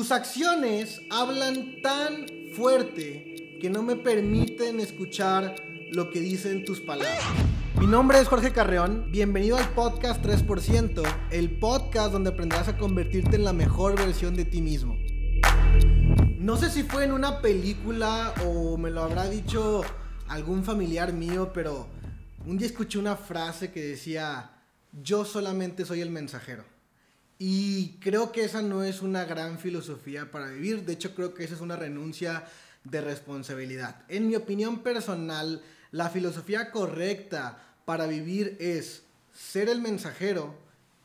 Tus acciones hablan tan fuerte que no me permiten escuchar lo que dicen tus palabras. Mi nombre es Jorge Carreón, bienvenido al podcast 3%, el podcast donde aprenderás a convertirte en la mejor versión de ti mismo. No sé si fue en una película o me lo habrá dicho algún familiar mío, pero un día escuché una frase que decía, yo solamente soy el mensajero. Y creo que esa no es una gran filosofía para vivir. De hecho, creo que esa es una renuncia de responsabilidad. En mi opinión personal, la filosofía correcta para vivir es ser el mensajero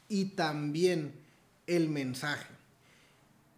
y también el mensaje.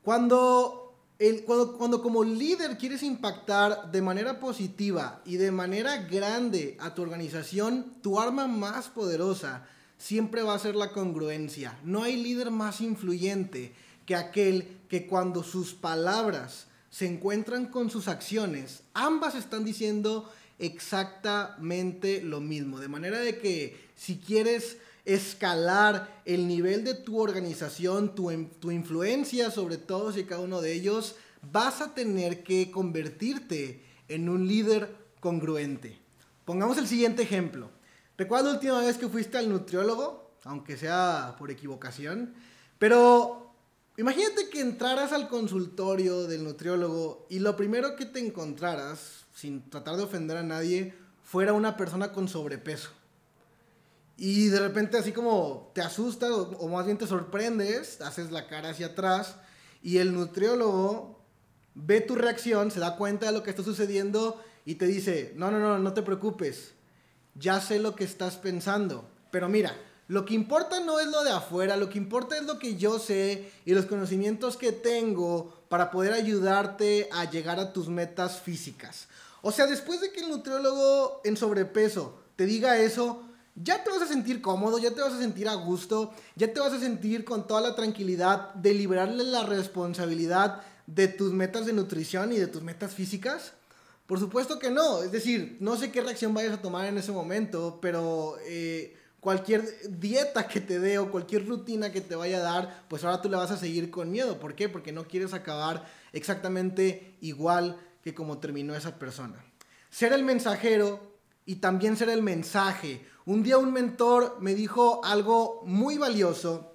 Cuando, el, cuando, cuando como líder quieres impactar de manera positiva y de manera grande a tu organización, tu arma más poderosa siempre va a ser la congruencia. No hay líder más influyente que aquel que cuando sus palabras se encuentran con sus acciones, ambas están diciendo exactamente lo mismo. De manera de que si quieres escalar el nivel de tu organización, tu, tu influencia sobre todos y cada uno de ellos, vas a tener que convertirte en un líder congruente. Pongamos el siguiente ejemplo. ¿Recuerdas la última vez que fuiste al nutriólogo? Aunque sea por equivocación. Pero imagínate que entraras al consultorio del nutriólogo y lo primero que te encontraras, sin tratar de ofender a nadie, fuera una persona con sobrepeso. Y de repente así como te asustas o, más bien te sorprendes, haces la cara hacia atrás y el nutriólogo ve tu reacción, se da cuenta de lo que está sucediendo y te dice, no, no, no, no te preocupes ya sé lo que estás pensando. Pero mira, lo que importa no es lo de afuera, lo que importa es lo que yo sé y los conocimientos que tengo para poder ayudarte a llegar a tus metas físicas. O sea, después de que el nutriólogo en sobrepeso te diga eso, ya te vas a sentir cómodo, ya te vas a sentir a gusto, ya te vas a sentir con toda la tranquilidad de liberarle la responsabilidad de tus metas de nutrición y de tus metas físicas. Por supuesto que no, es decir, no sé qué reacción vayas a tomar en ese momento, pero eh, cualquier dieta que te dé o cualquier rutina que te vaya a dar, pues ahora tú le vas a seguir con miedo. ¿Por qué? Porque no quieres acabar exactamente igual que como terminó esa persona. Ser el mensajero y también ser el mensaje. Un día un mentor me dijo algo muy valioso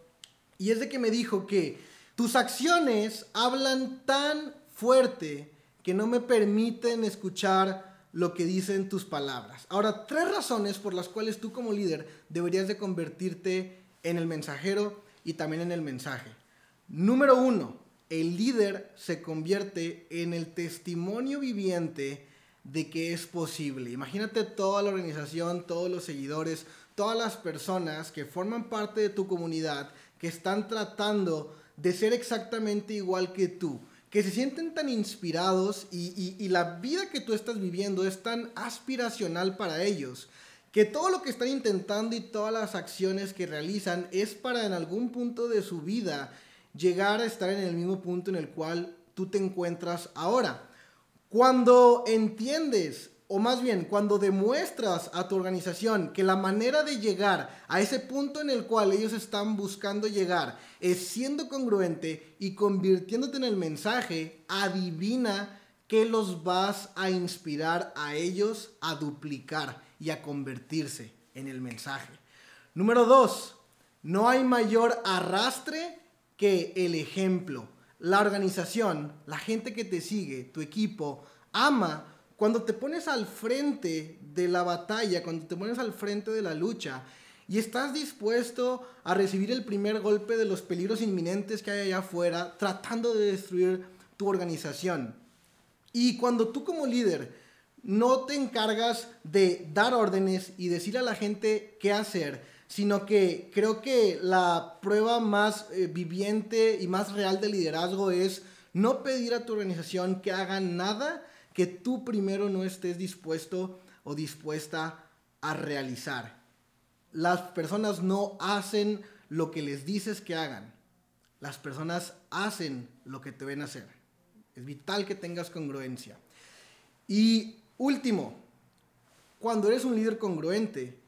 y es de que me dijo que tus acciones hablan tan fuerte que no me permiten escuchar lo que dicen tus palabras. Ahora, tres razones por las cuales tú como líder deberías de convertirte en el mensajero y también en el mensaje. Número uno, el líder se convierte en el testimonio viviente de que es posible. Imagínate toda la organización, todos los seguidores, todas las personas que forman parte de tu comunidad, que están tratando de ser exactamente igual que tú que se sienten tan inspirados y, la vida que tú estás viviendo es tan aspiracional para ellos, que todo lo que están intentando y todas las acciones que realizan es para en algún punto de su vida llegar a estar en el mismo punto en el cual tú te encuentras ahora. Cuando entiendes o más bien cuando demuestras a tu organización que la manera de llegar a ese punto en el cual ellos están buscando llegar es siendo congruente y convirtiéndote en el mensaje, adivina que los vas a inspirar a ellos a duplicar y a convertirse en el mensaje. Número dos, no hay mayor arrastre que el ejemplo. La organización, la gente que te sigue, tu equipo, ama cuando te pones al frente de la batalla, cuando te pones al frente de la lucha y estás dispuesto a recibir el primer golpe de los peligros inminentes que hay allá afuera, tratando de destruir tu organización. Y cuando tú como líder no te encargas de dar órdenes y decir a la gente qué hacer, sino que creo que la prueba más eh, viviente y más real de liderazgo es no pedir a tu organización que hagan nada que tú primero no estés dispuesto o dispuesta a realizar. Las personas no hacen lo que les dices que hagan. Las personas hacen lo que te ven hacer. Es vital que tengas congruencia. Y último, cuando eres un líder congruente,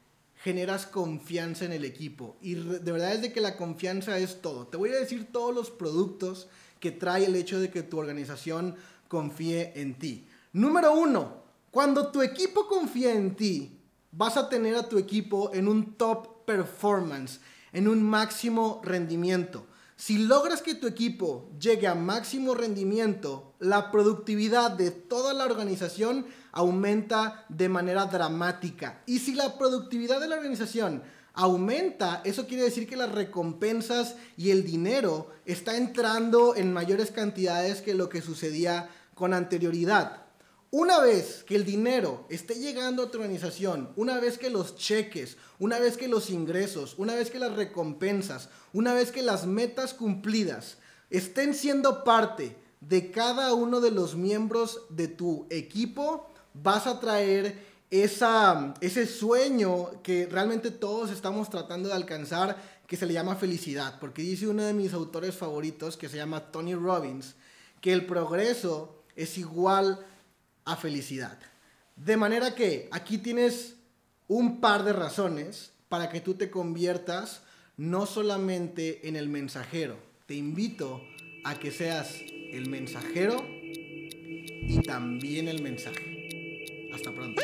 generas confianza en el equipo. Y de verdad es de que la confianza es todo. Te voy a decir todos los productos que trae el hecho de que tu organización confíe en ti. Número uno, cuando tu equipo confía en ti, vas a tener a tu equipo en un top performance, en un máximo rendimiento. Si logras que tu equipo llegue a máximo rendimiento, la productividad de toda la organización aumenta de manera dramática. Y si la productividad de la organización aumenta, eso quiere decir que las recompensas y el dinero está entrando en mayores cantidades que lo que sucedía con anterioridad. Una vez que el dinero esté llegando a tu organización, una vez que los cheques, una vez que los ingresos, una vez que las recompensas, una vez que las metas cumplidas estén siendo parte de cada uno de los miembros de tu equipo, vas a traer esa, ese sueño que realmente todos estamos tratando de alcanzar, que se le llama felicidad. Porque dice uno de mis autores favoritos, que se llama Tony Robbins, que el progreso es igual a felicidad. De manera que aquí tienes un par de razones para que tú te conviertas no solamente en el mensajero. Te invito a que seas el mensajero y también el mensaje. Hasta pronto.